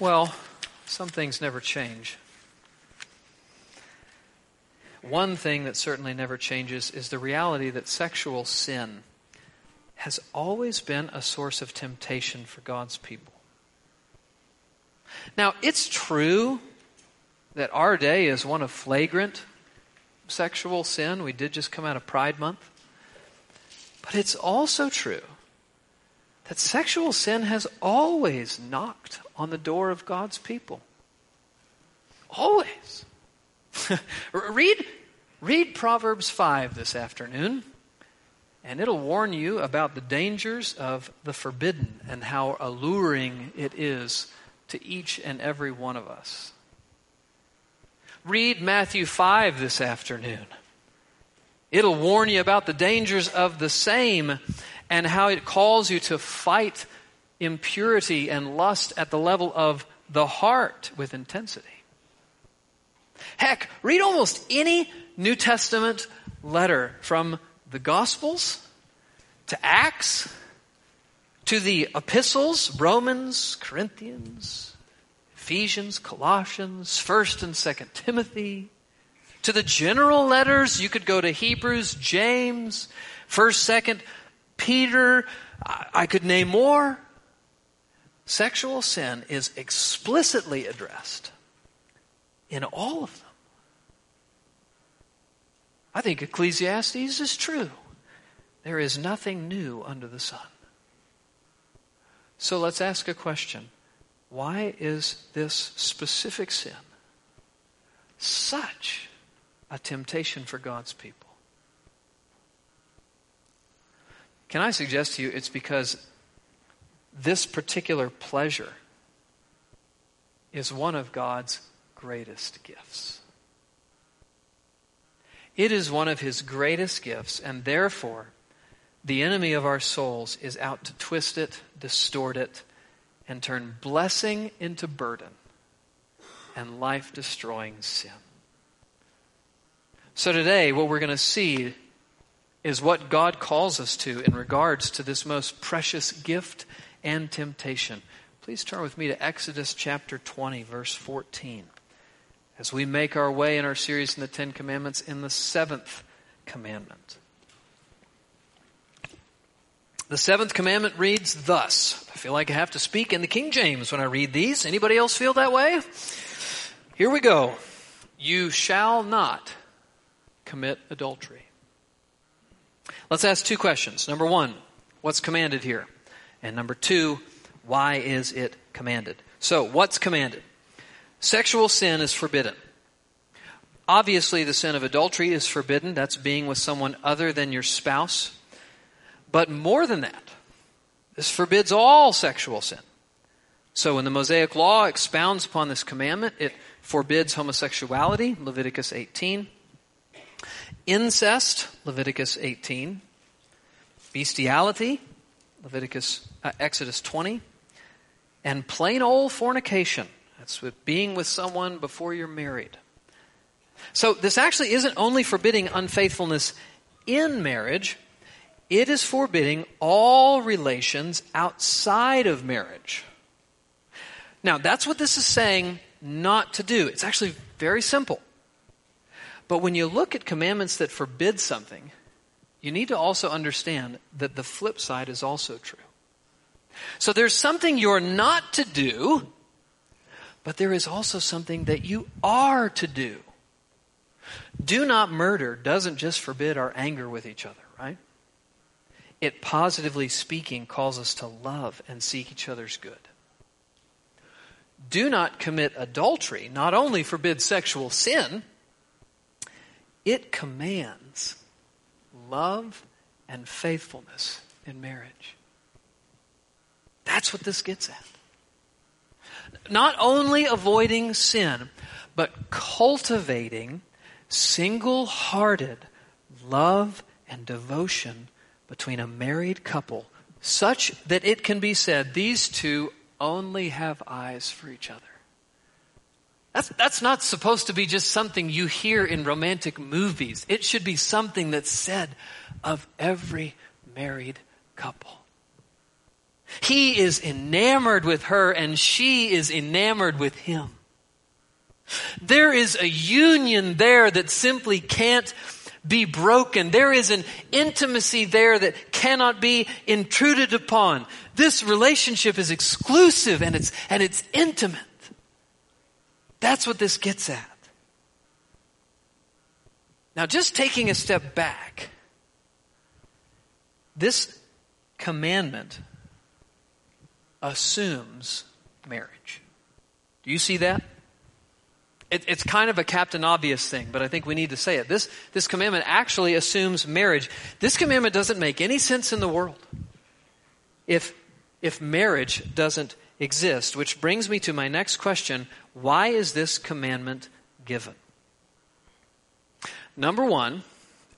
Well, some things never change. One thing that certainly never changes is the reality that sexual sin has always been a source of temptation for God's people. Now, it's true that our day is one of flagrant sexual sin. We did just come out of Pride Month. But it's also true that sexual sin has always knocked on the door of God's people. Always. read, read Proverbs 5 this afternoon, and it'll warn you about the dangers of the forbidden and how alluring it is to each and every one of us. Read Matthew 5 this afternoon. It'll warn you about the dangers of the same and how it calls you to fight impurity and lust at the level of the heart with intensity. Heck, read almost any New Testament letter from the Gospels to Acts to the epistles, Romans, Corinthians, Ephesians, Colossians, 1st and 2nd Timothy, to the general letters, you could go to Hebrews, James, 1st, 2nd Peter, I could name more. Sexual sin is explicitly addressed in all of them. I think Ecclesiastes is true. There is nothing new under the sun. So let's ask a question. Why is this specific sin such a temptation for God's people? Can I suggest to you it's because this particular pleasure is one of God's greatest gifts. It is one of his greatest gifts, and therefore, the enemy of our souls is out to twist it, distort it, and turn blessing into burden and life destroying sin. So, today, what we're going to see is what God calls us to in regards to this most precious gift and temptation. Please turn with me to Exodus chapter 20, verse 14, as we make our way in our series in the Ten Commandments in the seventh commandment. The seventh commandment reads thus. I feel like I have to speak in the King James when I read these. Anybody else feel that way? Here we go. You shall not commit adultery. Let's ask two questions. Number one, what's commanded here? And number two, why is it commanded? So, what's commanded? Sexual sin is forbidden. Obviously, the sin of adultery is forbidden. That's being with someone other than your spouse. But more than that, this forbids all sexual sin. So when the Mosaic Law expounds upon this commandment, it forbids homosexuality, Leviticus 18, incest, Leviticus 18, bestiality, Leviticus uh, Exodus 20, and plain old fornication. That's with being with someone before you're married. So this actually isn't only forbidding unfaithfulness in marriage, it is forbidding all relations outside of marriage. Now, that's what this is saying not to do. It's actually very simple. But when you look at commandments that forbid something, you need to also understand that the flip side is also true. So there's something you're not to do, but there is also something that you are to do. Do not murder doesn't just forbid our anger with each other, right? it positively speaking calls us to love and seek each other's good. Do not commit adultery, not only forbids sexual sin, it commands love and faithfulness in marriage. That's what this gets at. Not only avoiding sin, but cultivating single hearted love and devotion between a married couple such that it can be said these two only have eyes for each other. That's, that's not supposed to be just something you hear in romantic movies. It should be something that's said of every married couple. He is enamored with her and she is enamored with him. There is a union there that simply can't be broken. There is an intimacy there that cannot be intruded upon. This relationship is exclusive and it's, and it's intimate. That's what this gets at. Now, just taking a step back, this commandment assumes marriage. Do you see that? It, it's kind of a captain obvious thing, but I think we need to say it. This, this commandment actually assumes marriage. This commandment doesn't make any sense in the world if, if marriage doesn't exist, which brings me to my next question why is this commandment given? Number one,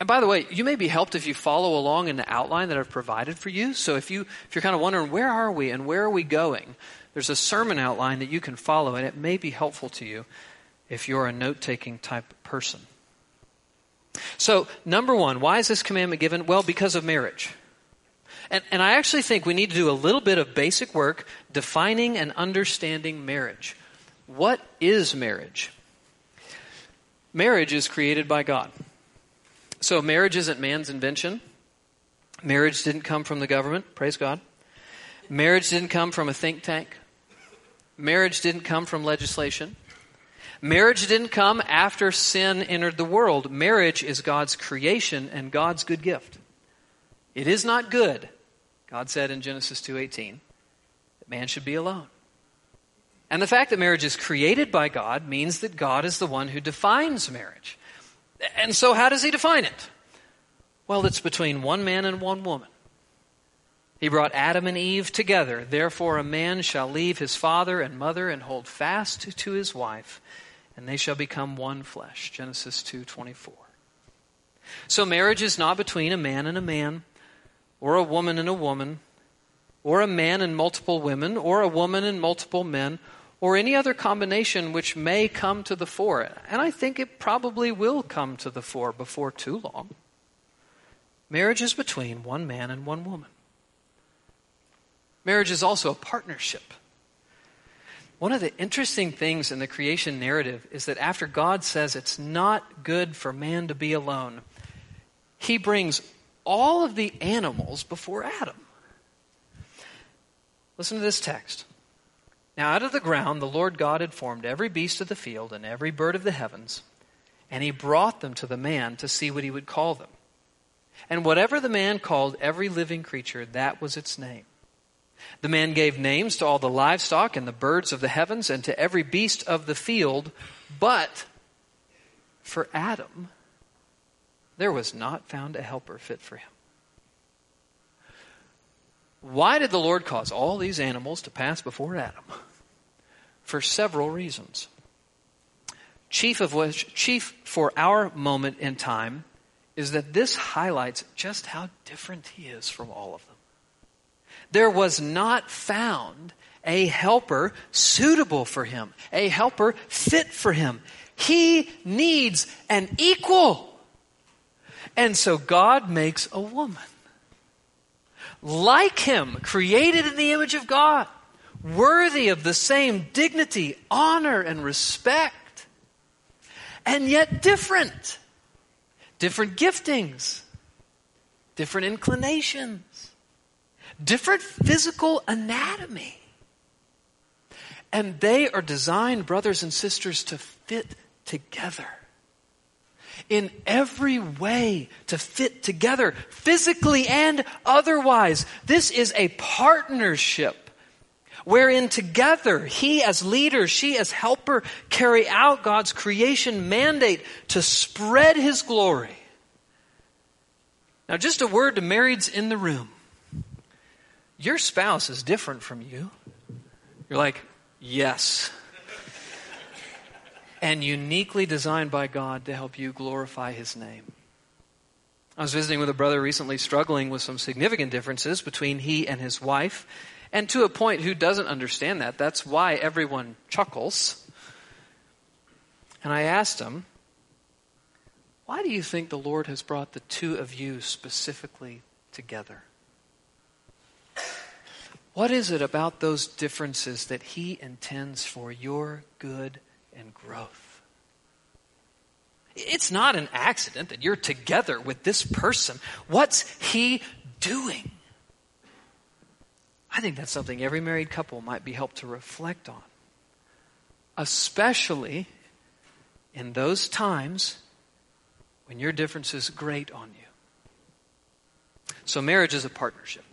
and by the way, you may be helped if you follow along in the outline that I've provided for you. So if you if you're kind of wondering where are we and where are we going, there's a sermon outline that you can follow, and it may be helpful to you if you're a note taking type person. So, number one, why is this commandment given? Well, because of marriage. And, and I actually think we need to do a little bit of basic work defining and understanding marriage. What is marriage? Marriage is created by God. So, marriage isn't man's invention. Marriage didn't come from the government, praise God. Marriage didn't come from a think tank. Marriage didn't come from legislation. Marriage didn't come after sin entered the world. Marriage is God's creation and God's good gift. It is not good, God said in Genesis 2:18, that man should be alone. And the fact that marriage is created by God means that God is the one who defines marriage. And so how does he define it? Well, it's between one man and one woman. He brought Adam and Eve together. Therefore, a man shall leave his father and mother and hold fast to his wife, and they shall become one flesh. Genesis 2:24. So marriage is not between a man and a man or a woman and a woman or a man and multiple women or a woman and multiple men or any other combination which may come to the fore. And I think it probably will come to the fore before too long. Marriage is between one man and one woman. Marriage is also a partnership. One of the interesting things in the creation narrative is that after God says it's not good for man to be alone, he brings all of the animals before Adam. Listen to this text. Now, out of the ground, the Lord God had formed every beast of the field and every bird of the heavens, and he brought them to the man to see what he would call them. And whatever the man called every living creature, that was its name. The man gave names to all the livestock and the birds of the heavens and to every beast of the field, but for Adam, there was not found a helper fit for him. Why did the Lord cause all these animals to pass before Adam? For several reasons. Chief of which, chief for our moment in time, is that this highlights just how different he is from all of them there was not found a helper suitable for him, a helper fit for him. He needs an equal. And so God makes a woman like him, created in the image of God, worthy of the same dignity, honor, and respect, and yet different. Different giftings, different inclinations different physical anatomy. And they are designed, brothers and sisters, to fit together. In every way to fit together, physically and otherwise. This is a partnership wherein together he as leader, she as helper carry out God's creation mandate to spread his glory. Now, just a word to marrieds in the room your spouse is different from you. You're like, yes. And uniquely designed by God to help you glorify His name. I was visiting with a brother recently struggling with some significant differences between he and his wife, and to a point who doesn't understand that. That's why everyone chuckles. And I asked him, Why do you think the Lord has brought the two of you specifically together? What is it about those differences that He intends for your good and growth? It's not an accident that you're together with this person. What's He doing? I think that's something every married couple might be helped to reflect on, especially in those times when your differences grate on you. So, marriage is a partnership.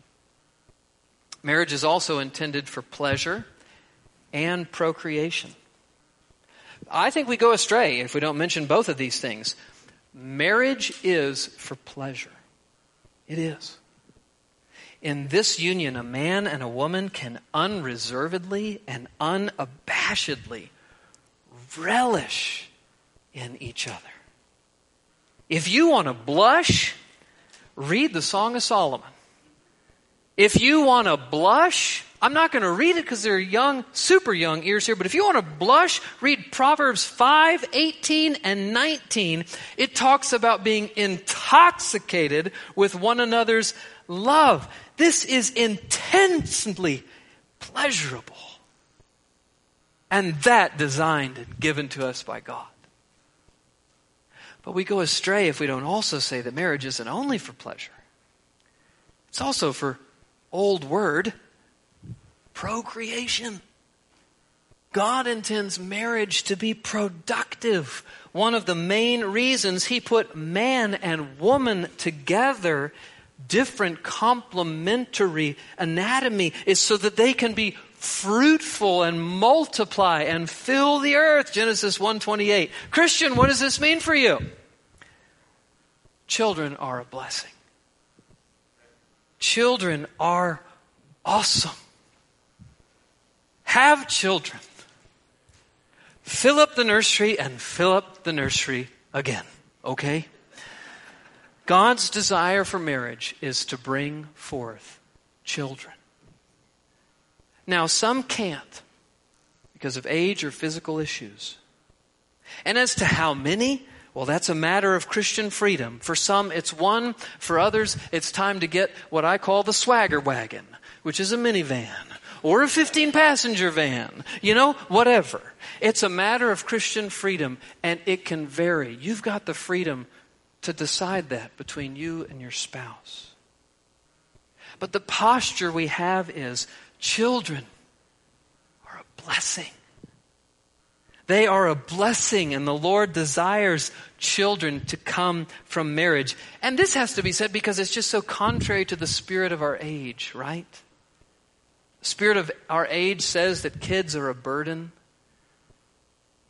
Marriage is also intended for pleasure and procreation. I think we go astray if we don't mention both of these things. Marriage is for pleasure. It is. In this union, a man and a woman can unreservedly and unabashedly relish in each other. If you want to blush, read the Song of Solomon. If you want to blush, I'm not going to read it because they're young, super young ears here, but if you want to blush, read Proverbs 5, 18, and 19. It talks about being intoxicated with one another's love. This is intensely pleasurable. And that designed and given to us by God. But we go astray if we don't also say that marriage isn't only for pleasure. It's also for old word, procreation. God intends marriage to be productive. One of the main reasons He put man and woman together, different complementary anatomy, is so that they can be fruitful and multiply and fill the earth. Genesis 1:28. Christian, what does this mean for you? Children are a blessing. Children are awesome. Have children. Fill up the nursery and fill up the nursery again. Okay? God's desire for marriage is to bring forth children. Now, some can't because of age or physical issues. And as to how many, well, that's a matter of Christian freedom. For some, it's one. For others, it's time to get what I call the swagger wagon, which is a minivan or a 15 passenger van. You know, whatever. It's a matter of Christian freedom and it can vary. You've got the freedom to decide that between you and your spouse. But the posture we have is children are a blessing. They are a blessing, and the Lord desires children to come from marriage. And this has to be said because it's just so contrary to the spirit of our age, right? Spirit of our age says that kids are a burden.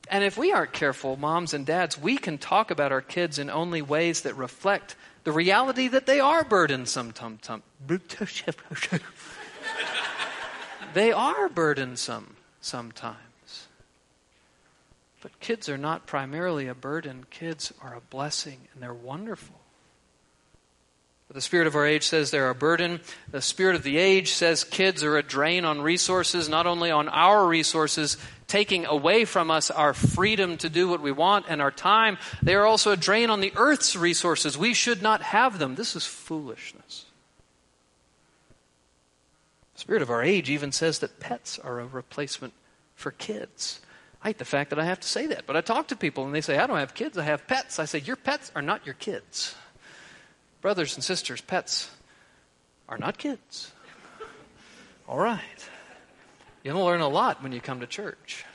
And if we aren't careful, moms and dads, we can talk about our kids in only ways that reflect the reality that they are burdensome. they are burdensome sometimes. But kids are not primarily a burden, kids are a blessing, and they're wonderful. The spirit of our age says they're a burden. The spirit of the age says kids are a drain on resources, not only on our resources, taking away from us our freedom to do what we want and our time, they are also a drain on the earth's resources. We should not have them. This is foolishness. The spirit of our age even says that pets are a replacement for kids. I hate the fact that I have to say that, but I talk to people and they say, I don't have kids, I have pets. I say, Your pets are not your kids. Brothers and sisters, pets are not kids. All right. You'll learn a lot when you come to church.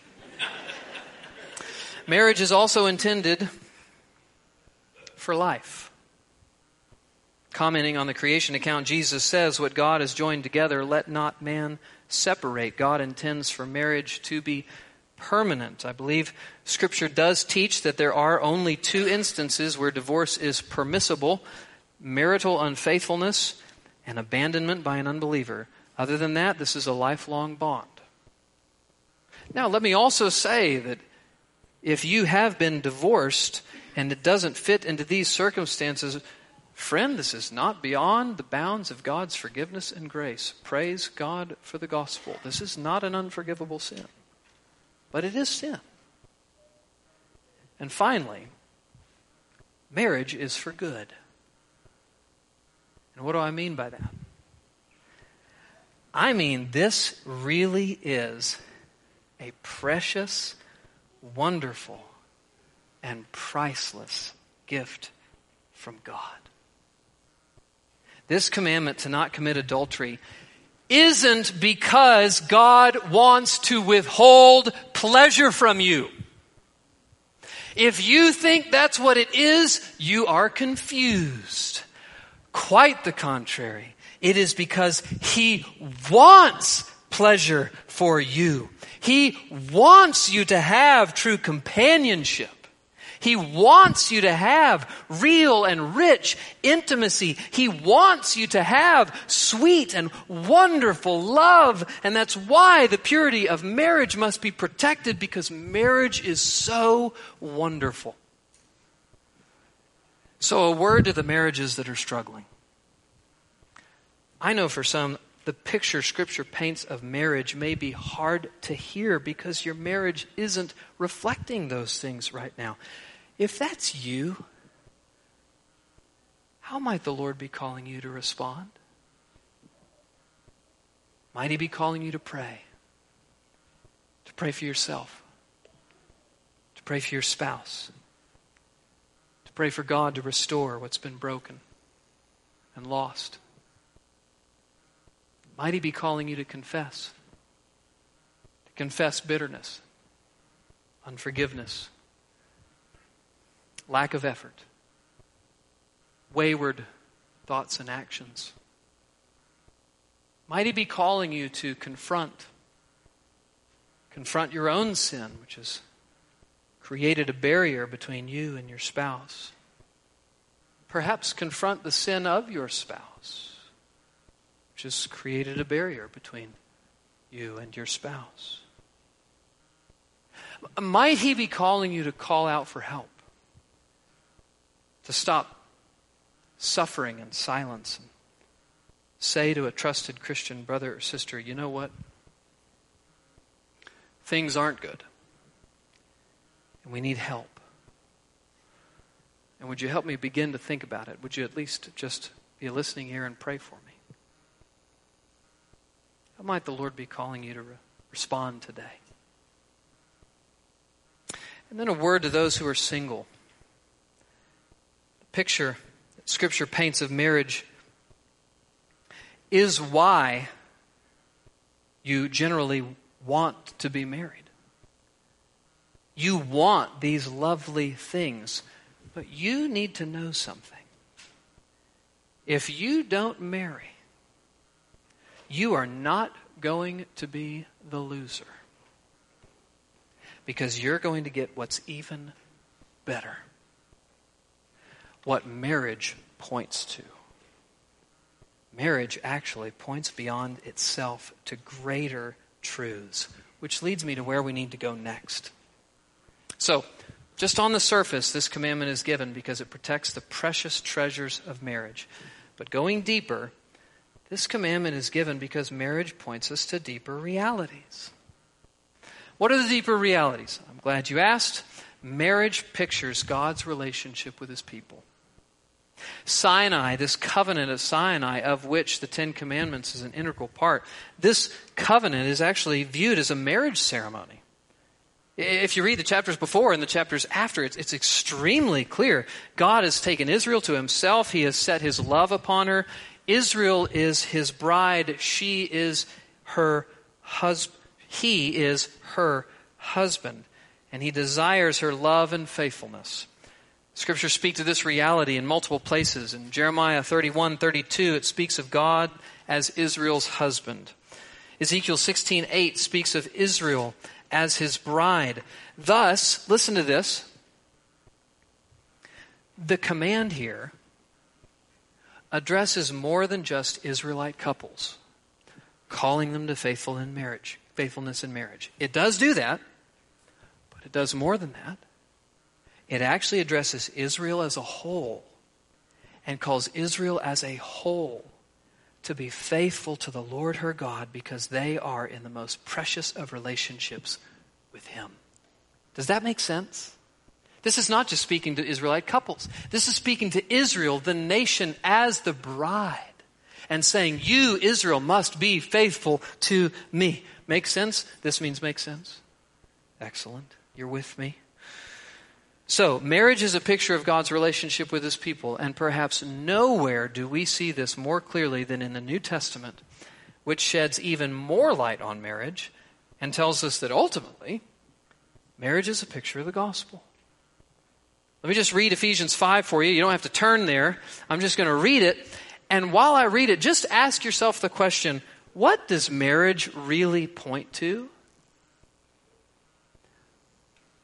Marriage is also intended for life. Commenting on the creation account, Jesus says, What God has joined together, let not man separate. God intends for marriage to be permanent. I believe Scripture does teach that there are only two instances where divorce is permissible marital unfaithfulness and abandonment by an unbeliever. Other than that, this is a lifelong bond. Now, let me also say that if you have been divorced and it doesn't fit into these circumstances, friend, this is not beyond the bounds of God's forgiveness and grace. Praise God for the gospel. This is not an unforgivable sin but it is sin. And finally, marriage is for good. And what do I mean by that? I mean, this really is a precious, wonderful, and priceless gift from God. This commandment to not commit adultery isn't because God wants to withhold pleasure from you. If you think that's what it is, you are confused. Quite the contrary. It is because He wants pleasure for you. He wants you to have true companionship. He wants you to have real and rich intimacy. He wants you to have sweet and wonderful love. And that's why the purity of marriage must be protected because marriage is so wonderful. So, a word to the marriages that are struggling. I know for some, the picture Scripture paints of marriage may be hard to hear because your marriage isn't reflecting those things right now. If that's you, how might the Lord be calling you to respond? Might He be calling you to pray? To pray for yourself? To pray for your spouse? Pray for God to restore what's been broken and lost? Might He be calling you to confess? To confess bitterness, unforgiveness, lack of effort, wayward thoughts and actions. Might He be calling you to confront, confront your own sin, which has created a barrier between you and your spouse. Perhaps confront the sin of your spouse, which has created a barrier between you and your spouse. Might He be calling you to call out for help? to stop suffering in silence and say to a trusted Christian brother or sister, you know what? Things aren't good. And we need help. And would you help me begin to think about it? Would you at least just be listening here and pray for me? How might the Lord be calling you to re- respond today? And then a word to those who are single The picture that Scripture paints of marriage is why you generally want to be married. You want these lovely things, but you need to know something. If you don't marry, you are not going to be the loser because you're going to get what's even better what marriage points to. Marriage actually points beyond itself to greater truths, which leads me to where we need to go next. So, just on the surface, this commandment is given because it protects the precious treasures of marriage. But going deeper, this commandment is given because marriage points us to deeper realities. What are the deeper realities? I'm glad you asked. Marriage pictures God's relationship with his people. Sinai, this covenant of Sinai, of which the Ten Commandments is an integral part, this covenant is actually viewed as a marriage ceremony. If you read the chapters before and the chapters after, it's, it's extremely clear. God has taken Israel to himself, He has set His love upon her. Israel is His bride, she is her husband. He is her husband, and He desires her love and faithfulness. Scripture speaks to this reality in multiple places. In Jeremiah 31 32, it speaks of God as Israel's husband. Ezekiel 16 8 speaks of Israel as his bride. Thus, listen to this. The command here addresses more than just Israelite couples, calling them to faithful in marriage, faithfulness in marriage. It does do that, but it does more than that. It actually addresses Israel as a whole and calls Israel as a whole to be faithful to the Lord her God because they are in the most precious of relationships with Him. Does that make sense? This is not just speaking to Israelite couples. This is speaking to Israel, the nation, as the bride. and saying, You, Israel, must be faithful to me. Make sense? This means make sense. Excellent. You're with me. So, marriage is a picture of God's relationship with his people, and perhaps nowhere do we see this more clearly than in the New Testament, which sheds even more light on marriage and tells us that ultimately, marriage is a picture of the gospel. Let me just read Ephesians 5 for you. You don't have to turn there. I'm just going to read it. And while I read it, just ask yourself the question what does marriage really point to?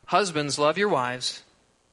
Husbands, love your wives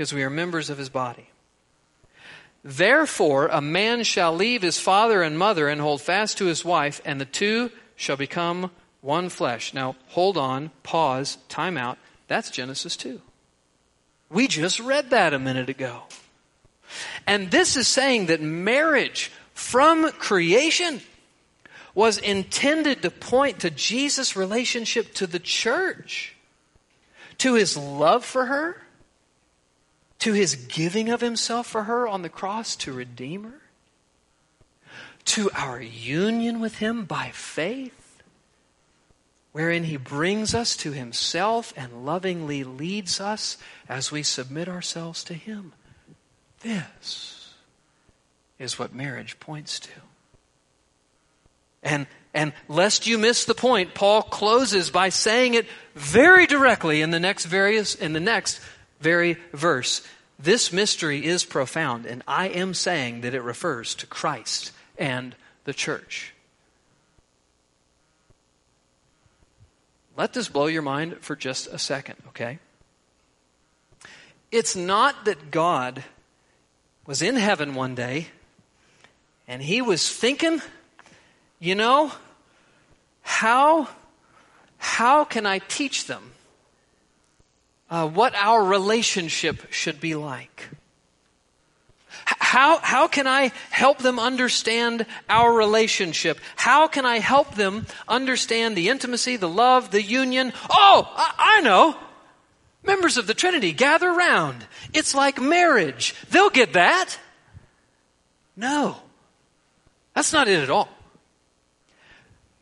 because we are members of his body. Therefore, a man shall leave his father and mother and hold fast to his wife, and the two shall become one flesh. Now, hold on, pause, time out. That's Genesis 2. We just read that a minute ago. And this is saying that marriage from creation was intended to point to Jesus' relationship to the church, to his love for her, to his giving of himself for her on the cross to redeem her, to our union with him by faith, wherein he brings us to himself and lovingly leads us as we submit ourselves to him. This is what marriage points to. And and lest you miss the point, Paul closes by saying it very directly in the next various in the next very verse. This mystery is profound, and I am saying that it refers to Christ and the church. Let this blow your mind for just a second, okay? It's not that God was in heaven one day and he was thinking, you know, how, how can I teach them uh, what our relationship should be like. How, how can I help them understand our relationship? How can I help them understand the intimacy, the love, the union? Oh, I, I know. Members of the Trinity gather round. It's like marriage. They'll get that. No. That's not it at all.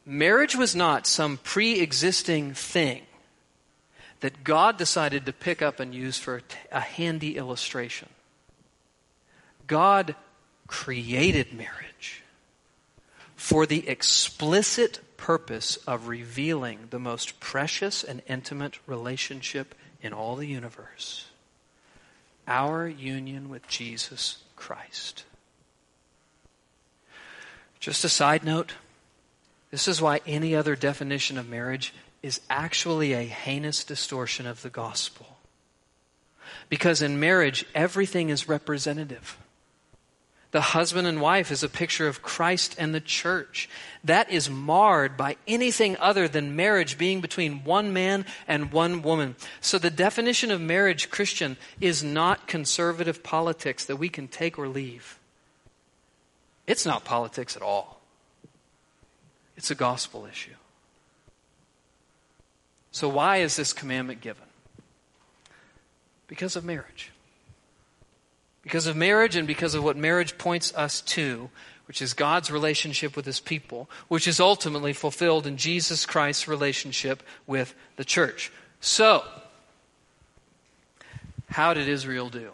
Marriage was not some pre existing thing that God decided to pick up and use for a handy illustration. God created marriage for the explicit purpose of revealing the most precious and intimate relationship in all the universe our union with Jesus Christ. Just a side note this is why any other definition of marriage is actually a heinous distortion of the gospel. Because in marriage, everything is representative. The husband and wife is a picture of Christ and the church. That is marred by anything other than marriage being between one man and one woman. So the definition of marriage, Christian, is not conservative politics that we can take or leave. It's not politics at all. It's a gospel issue. So, why is this commandment given? Because of marriage. Because of marriage and because of what marriage points us to, which is God's relationship with his people, which is ultimately fulfilled in Jesus Christ's relationship with the church. So, how did Israel do?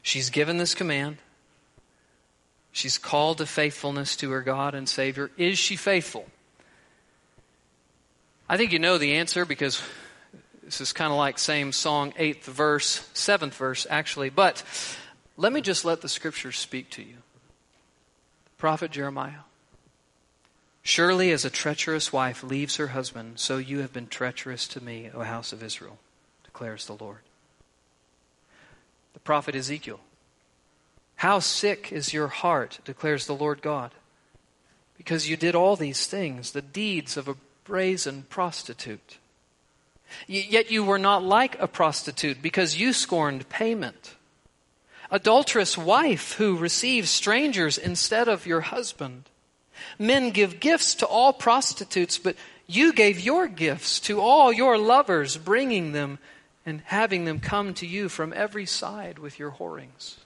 She's given this command. She's called to faithfulness to her God and Savior. Is she faithful? I think you know the answer because this is kind of like same song, eighth verse, seventh verse, actually. But let me just let the scriptures speak to you. Prophet Jeremiah. Surely as a treacherous wife leaves her husband, so you have been treacherous to me, O house of Israel, declares the Lord. The prophet Ezekiel. How sick is your heart, declares the Lord God, because you did all these things, the deeds of a brazen prostitute. Yet you were not like a prostitute, because you scorned payment. Adulterous wife who receives strangers instead of your husband. Men give gifts to all prostitutes, but you gave your gifts to all your lovers, bringing them and having them come to you from every side with your whorings.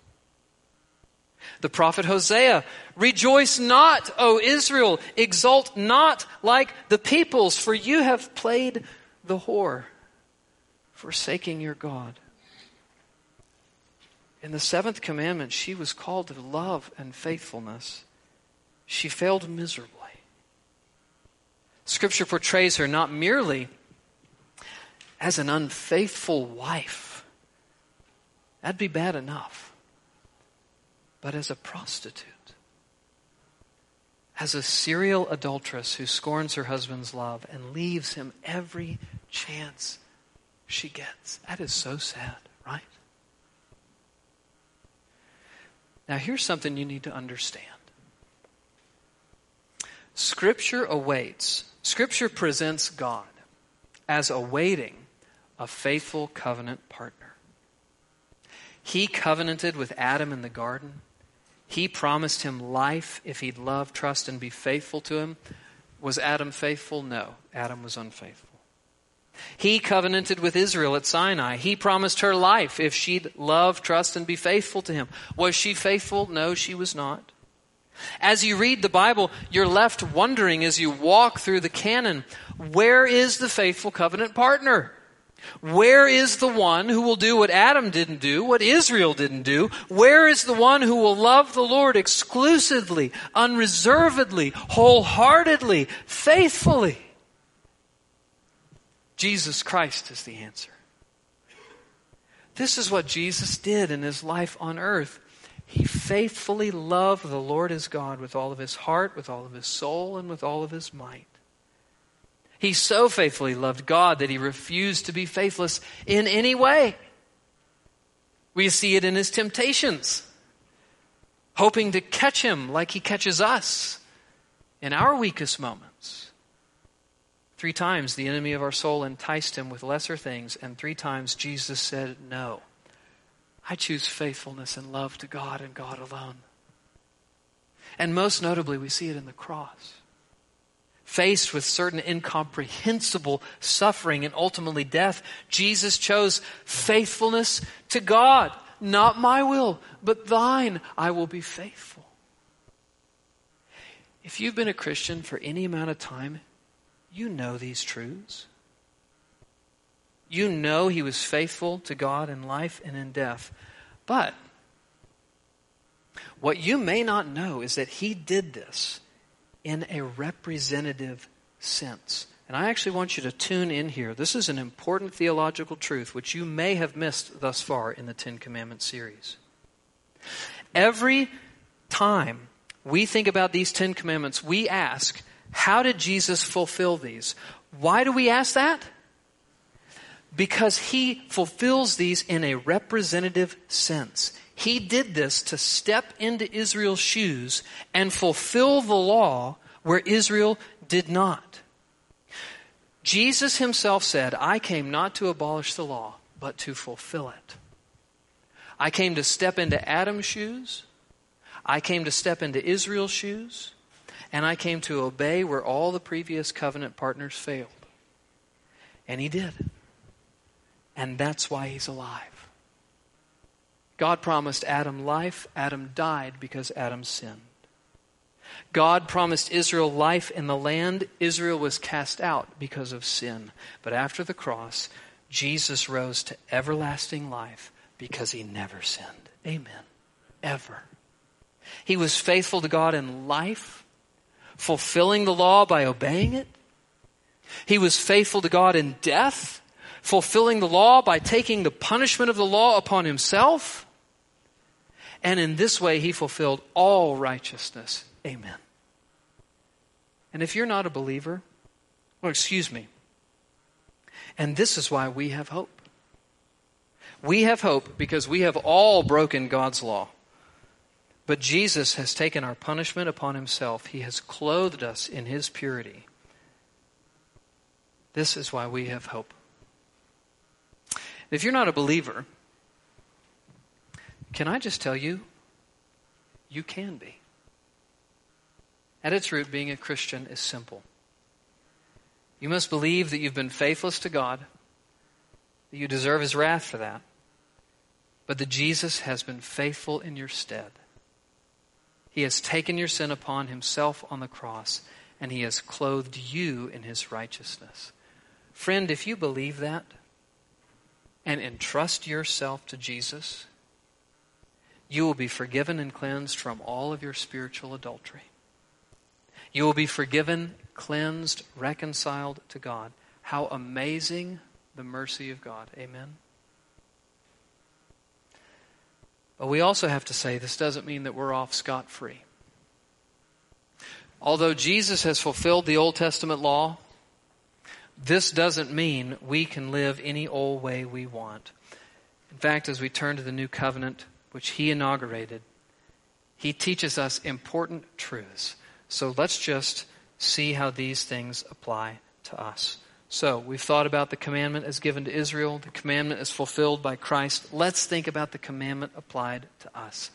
The prophet Hosea, rejoice not, O Israel, exult not like the peoples, for you have played the whore, forsaking your God. In the seventh commandment, she was called to love and faithfulness. She failed miserably. Scripture portrays her not merely as an unfaithful wife, that'd be bad enough, but as a prostitute, as a serial adulteress who scorns her husband's love and leaves him every chance she gets. That is so sad, right? Now, here's something you need to understand Scripture awaits, Scripture presents God as awaiting a faithful covenant partner. He covenanted with Adam in the garden. He promised him life if he'd love, trust, and be faithful to him. Was Adam faithful? No. Adam was unfaithful. He covenanted with Israel at Sinai. He promised her life if she'd love, trust, and be faithful to him. Was she faithful? No, she was not. As you read the Bible, you're left wondering as you walk through the canon where is the faithful covenant partner? Where is the one who will do what Adam didn't do, what Israel didn't do? Where is the one who will love the Lord exclusively, unreservedly, wholeheartedly, faithfully? Jesus Christ is the answer. This is what Jesus did in his life on earth. He faithfully loved the Lord his God with all of his heart, with all of his soul, and with all of his might. He so faithfully loved God that he refused to be faithless in any way. We see it in his temptations, hoping to catch him like he catches us in our weakest moments. Three times the enemy of our soul enticed him with lesser things, and three times Jesus said, No, I choose faithfulness and love to God and God alone. And most notably, we see it in the cross faced with certain incomprehensible suffering and ultimately death, Jesus chose faithfulness to God. Not my will, but thine I will be faithful. If you've been a Christian for any amount of time, you know these truths. You know he was faithful to God in life and in death. But what you may not know is that he did this in a representative sense. And I actually want you to tune in here. This is an important theological truth which you may have missed thus far in the Ten Commandments series. Every time we think about these Ten Commandments, we ask, how did Jesus fulfill these? Why do we ask that? Because he fulfills these in a representative sense. He did this to step into Israel's shoes and fulfill the law where Israel did not. Jesus himself said, I came not to abolish the law, but to fulfill it. I came to step into Adam's shoes. I came to step into Israel's shoes. And I came to obey where all the previous covenant partners failed. And he did. And that's why he's alive. God promised Adam life. Adam died because Adam sinned. God promised Israel life in the land. Israel was cast out because of sin. But after the cross, Jesus rose to everlasting life because he never sinned. Amen. Ever. He was faithful to God in life, fulfilling the law by obeying it. He was faithful to God in death, fulfilling the law by taking the punishment of the law upon himself. And in this way, he fulfilled all righteousness. Amen. And if you're not a believer, well, excuse me. And this is why we have hope. We have hope because we have all broken God's law. But Jesus has taken our punishment upon himself. He has clothed us in his purity. This is why we have hope. If you're not a believer, can I just tell you, you can be. At its root, being a Christian is simple. You must believe that you've been faithless to God, that you deserve His wrath for that, but that Jesus has been faithful in your stead. He has taken your sin upon Himself on the cross, and He has clothed you in His righteousness. Friend, if you believe that and entrust yourself to Jesus, you will be forgiven and cleansed from all of your spiritual adultery. You will be forgiven, cleansed, reconciled to God. How amazing the mercy of God. Amen. But we also have to say this doesn't mean that we're off scot free. Although Jesus has fulfilled the Old Testament law, this doesn't mean we can live any old way we want. In fact, as we turn to the new covenant, which he inaugurated, he teaches us important truths. So let's just see how these things apply to us. So, we've thought about the commandment as given to Israel, the commandment is fulfilled by Christ. Let's think about the commandment applied to us.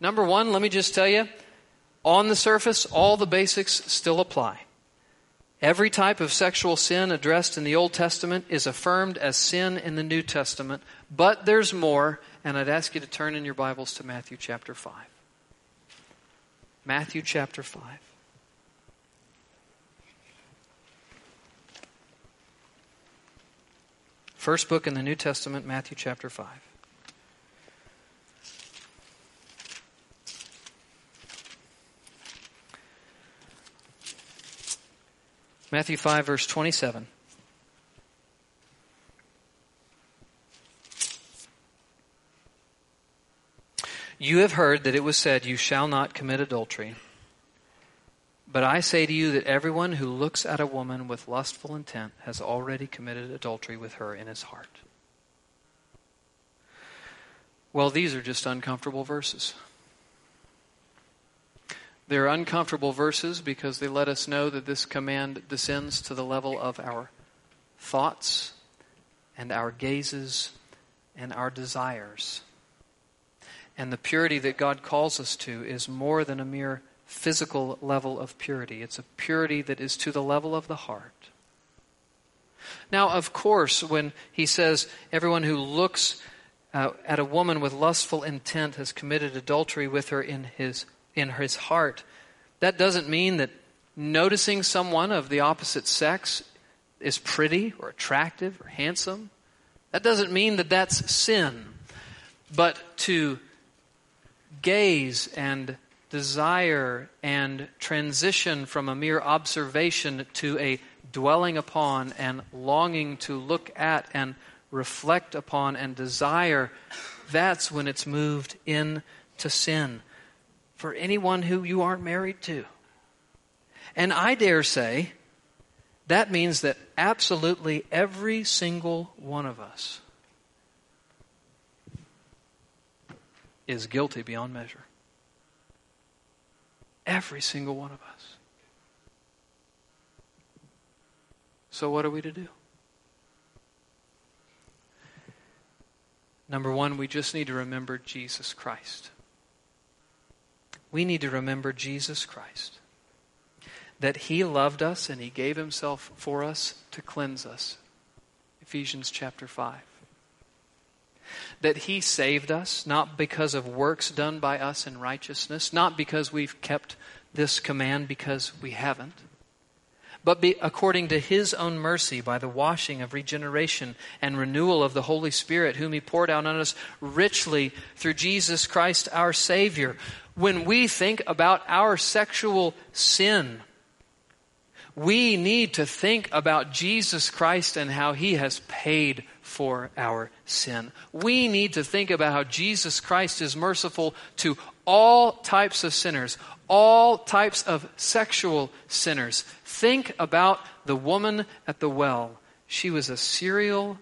Number one, let me just tell you on the surface, all the basics still apply. Every type of sexual sin addressed in the Old Testament is affirmed as sin in the New Testament, but there's more, and I'd ask you to turn in your Bibles to Matthew chapter 5. Matthew chapter 5. First book in the New Testament, Matthew chapter 5. Matthew 5, verse 27. You have heard that it was said, You shall not commit adultery. But I say to you that everyone who looks at a woman with lustful intent has already committed adultery with her in his heart. Well, these are just uncomfortable verses. They're uncomfortable verses because they let us know that this command descends to the level of our thoughts and our gazes and our desires. And the purity that God calls us to is more than a mere physical level of purity, it's a purity that is to the level of the heart. Now, of course, when he says everyone who looks uh, at a woman with lustful intent has committed adultery with her in his in his heart. That doesn't mean that noticing someone of the opposite sex is pretty or attractive or handsome. That doesn't mean that that's sin. But to gaze and desire and transition from a mere observation to a dwelling upon and longing to look at and reflect upon and desire, that's when it's moved into sin for anyone who you aren't married to. And I dare say that means that absolutely every single one of us is guilty beyond measure. Every single one of us. So, what are we to do? Number one, we just need to remember Jesus Christ we need to remember Jesus Christ. That He loved us and He gave Himself for us to cleanse us. Ephesians chapter 5. That He saved us, not because of works done by us in righteousness, not because we've kept this command because we haven't, but be, according to his own mercy by the washing of regeneration and renewal of the Holy Spirit, whom he poured out on us richly through Jesus Christ our Savior. When we think about our sexual sin, we need to think about Jesus Christ and how he has paid for our sin. We need to think about how Jesus Christ is merciful to all types of sinners, all types of sexual sinners. Think about the woman at the well. She was a serial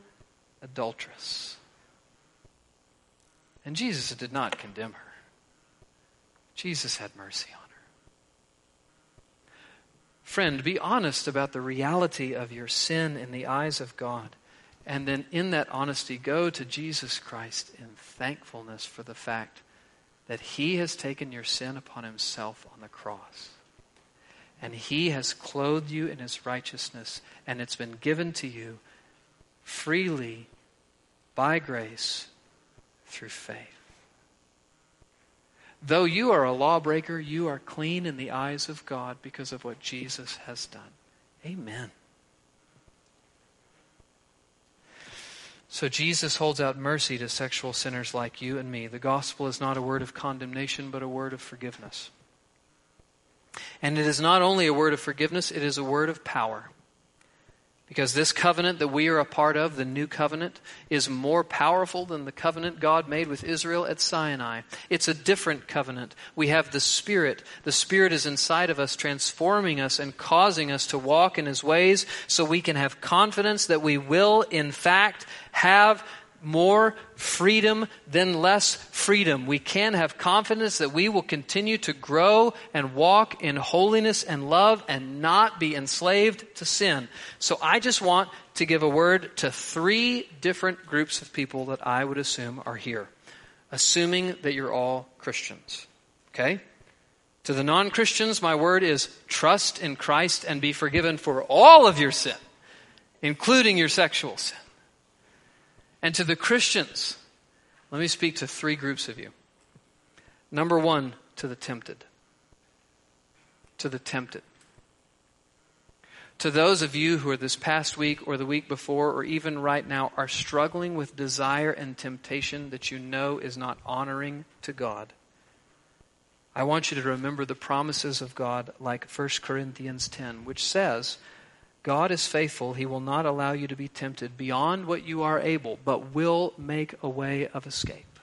adulteress. And Jesus did not condemn her. Jesus had mercy on her. Friend, be honest about the reality of your sin in the eyes of God. And then, in that honesty, go to Jesus Christ in thankfulness for the fact that He has taken your sin upon Himself on the cross. And He has clothed you in His righteousness, and it's been given to you freely by grace through faith. Though you are a lawbreaker, you are clean in the eyes of God because of what Jesus has done. Amen. So Jesus holds out mercy to sexual sinners like you and me. The gospel is not a word of condemnation, but a word of forgiveness. And it is not only a word of forgiveness, it is a word of power. Because this covenant that we are a part of, the new covenant, is more powerful than the covenant God made with Israel at Sinai. It's a different covenant. We have the Spirit. The Spirit is inside of us, transforming us and causing us to walk in His ways so we can have confidence that we will, in fact, have more freedom than less freedom. We can have confidence that we will continue to grow and walk in holiness and love and not be enslaved to sin. So I just want to give a word to three different groups of people that I would assume are here, assuming that you're all Christians. Okay? To the non Christians, my word is trust in Christ and be forgiven for all of your sin, including your sexual sin. And to the Christians, let me speak to three groups of you. Number one, to the tempted. To the tempted. To those of you who are this past week or the week before or even right now are struggling with desire and temptation that you know is not honoring to God, I want you to remember the promises of God like 1 Corinthians 10, which says, God is faithful. He will not allow you to be tempted beyond what you are able, but will make a way of escape.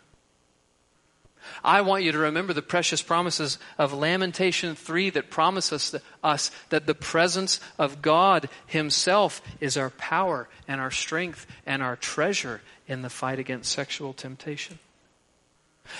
I want you to remember the precious promises of Lamentation 3 that promise us, us that the presence of God Himself is our power and our strength and our treasure in the fight against sexual temptation.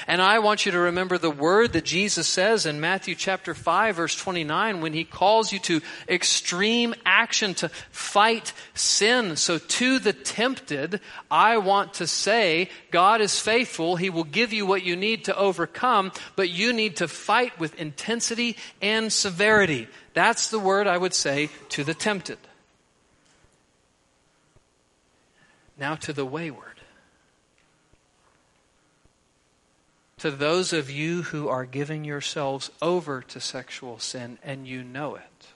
And I want you to remember the word that Jesus says in Matthew chapter 5 verse 29 when he calls you to extreme action to fight sin. So to the tempted, I want to say God is faithful. He will give you what you need to overcome, but you need to fight with intensity and severity. That's the word I would say to the tempted. Now to the wayward. To those of you who are giving yourselves over to sexual sin and you know it.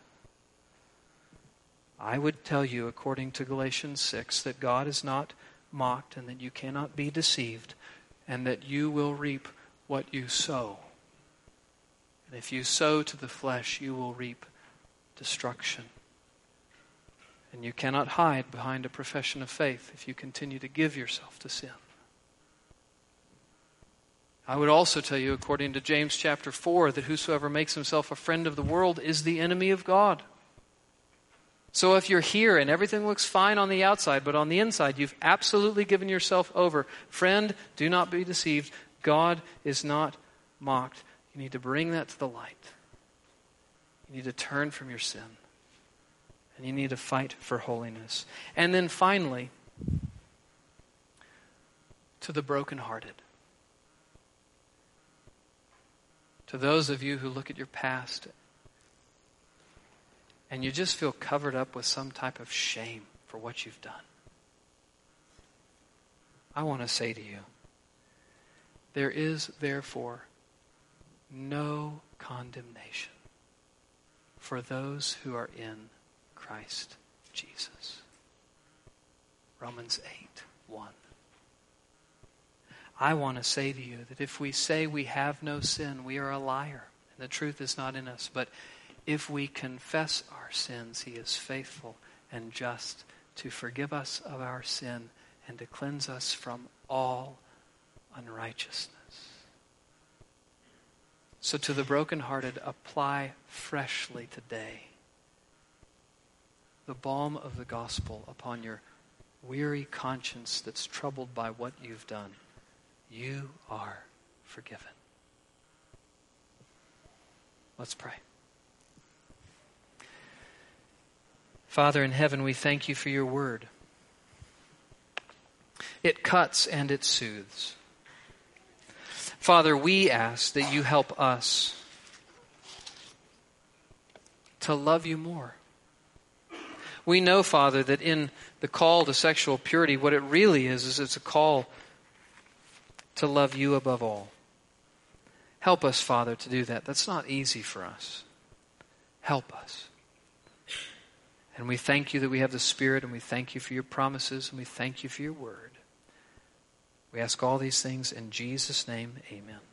I would tell you, according to Galatians 6, that God is not mocked and that you cannot be deceived and that you will reap what you sow. And if you sow to the flesh, you will reap destruction. And you cannot hide behind a profession of faith if you continue to give yourself to sin. I would also tell you, according to James chapter 4, that whosoever makes himself a friend of the world is the enemy of God. So if you're here and everything looks fine on the outside, but on the inside you've absolutely given yourself over, friend, do not be deceived. God is not mocked. You need to bring that to the light. You need to turn from your sin. And you need to fight for holiness. And then finally, to the brokenhearted. To those of you who look at your past and you just feel covered up with some type of shame for what you've done. I want to say to you, there is therefore no condemnation for those who are in Christ Jesus. Romans 8 1. I want to say to you that if we say we have no sin, we are a liar, and the truth is not in us. But if we confess our sins, He is faithful and just to forgive us of our sin and to cleanse us from all unrighteousness. So, to the brokenhearted, apply freshly today the balm of the gospel upon your weary conscience that's troubled by what you've done. You are forgiven. Let's pray. Father in heaven, we thank you for your word. It cuts and it soothes. Father, we ask that you help us to love you more. We know, Father, that in the call to sexual purity, what it really is, is it's a call to love you above all. Help us, Father, to do that. That's not easy for us. Help us. And we thank you that we have the Spirit, and we thank you for your promises, and we thank you for your word. We ask all these things in Jesus' name. Amen.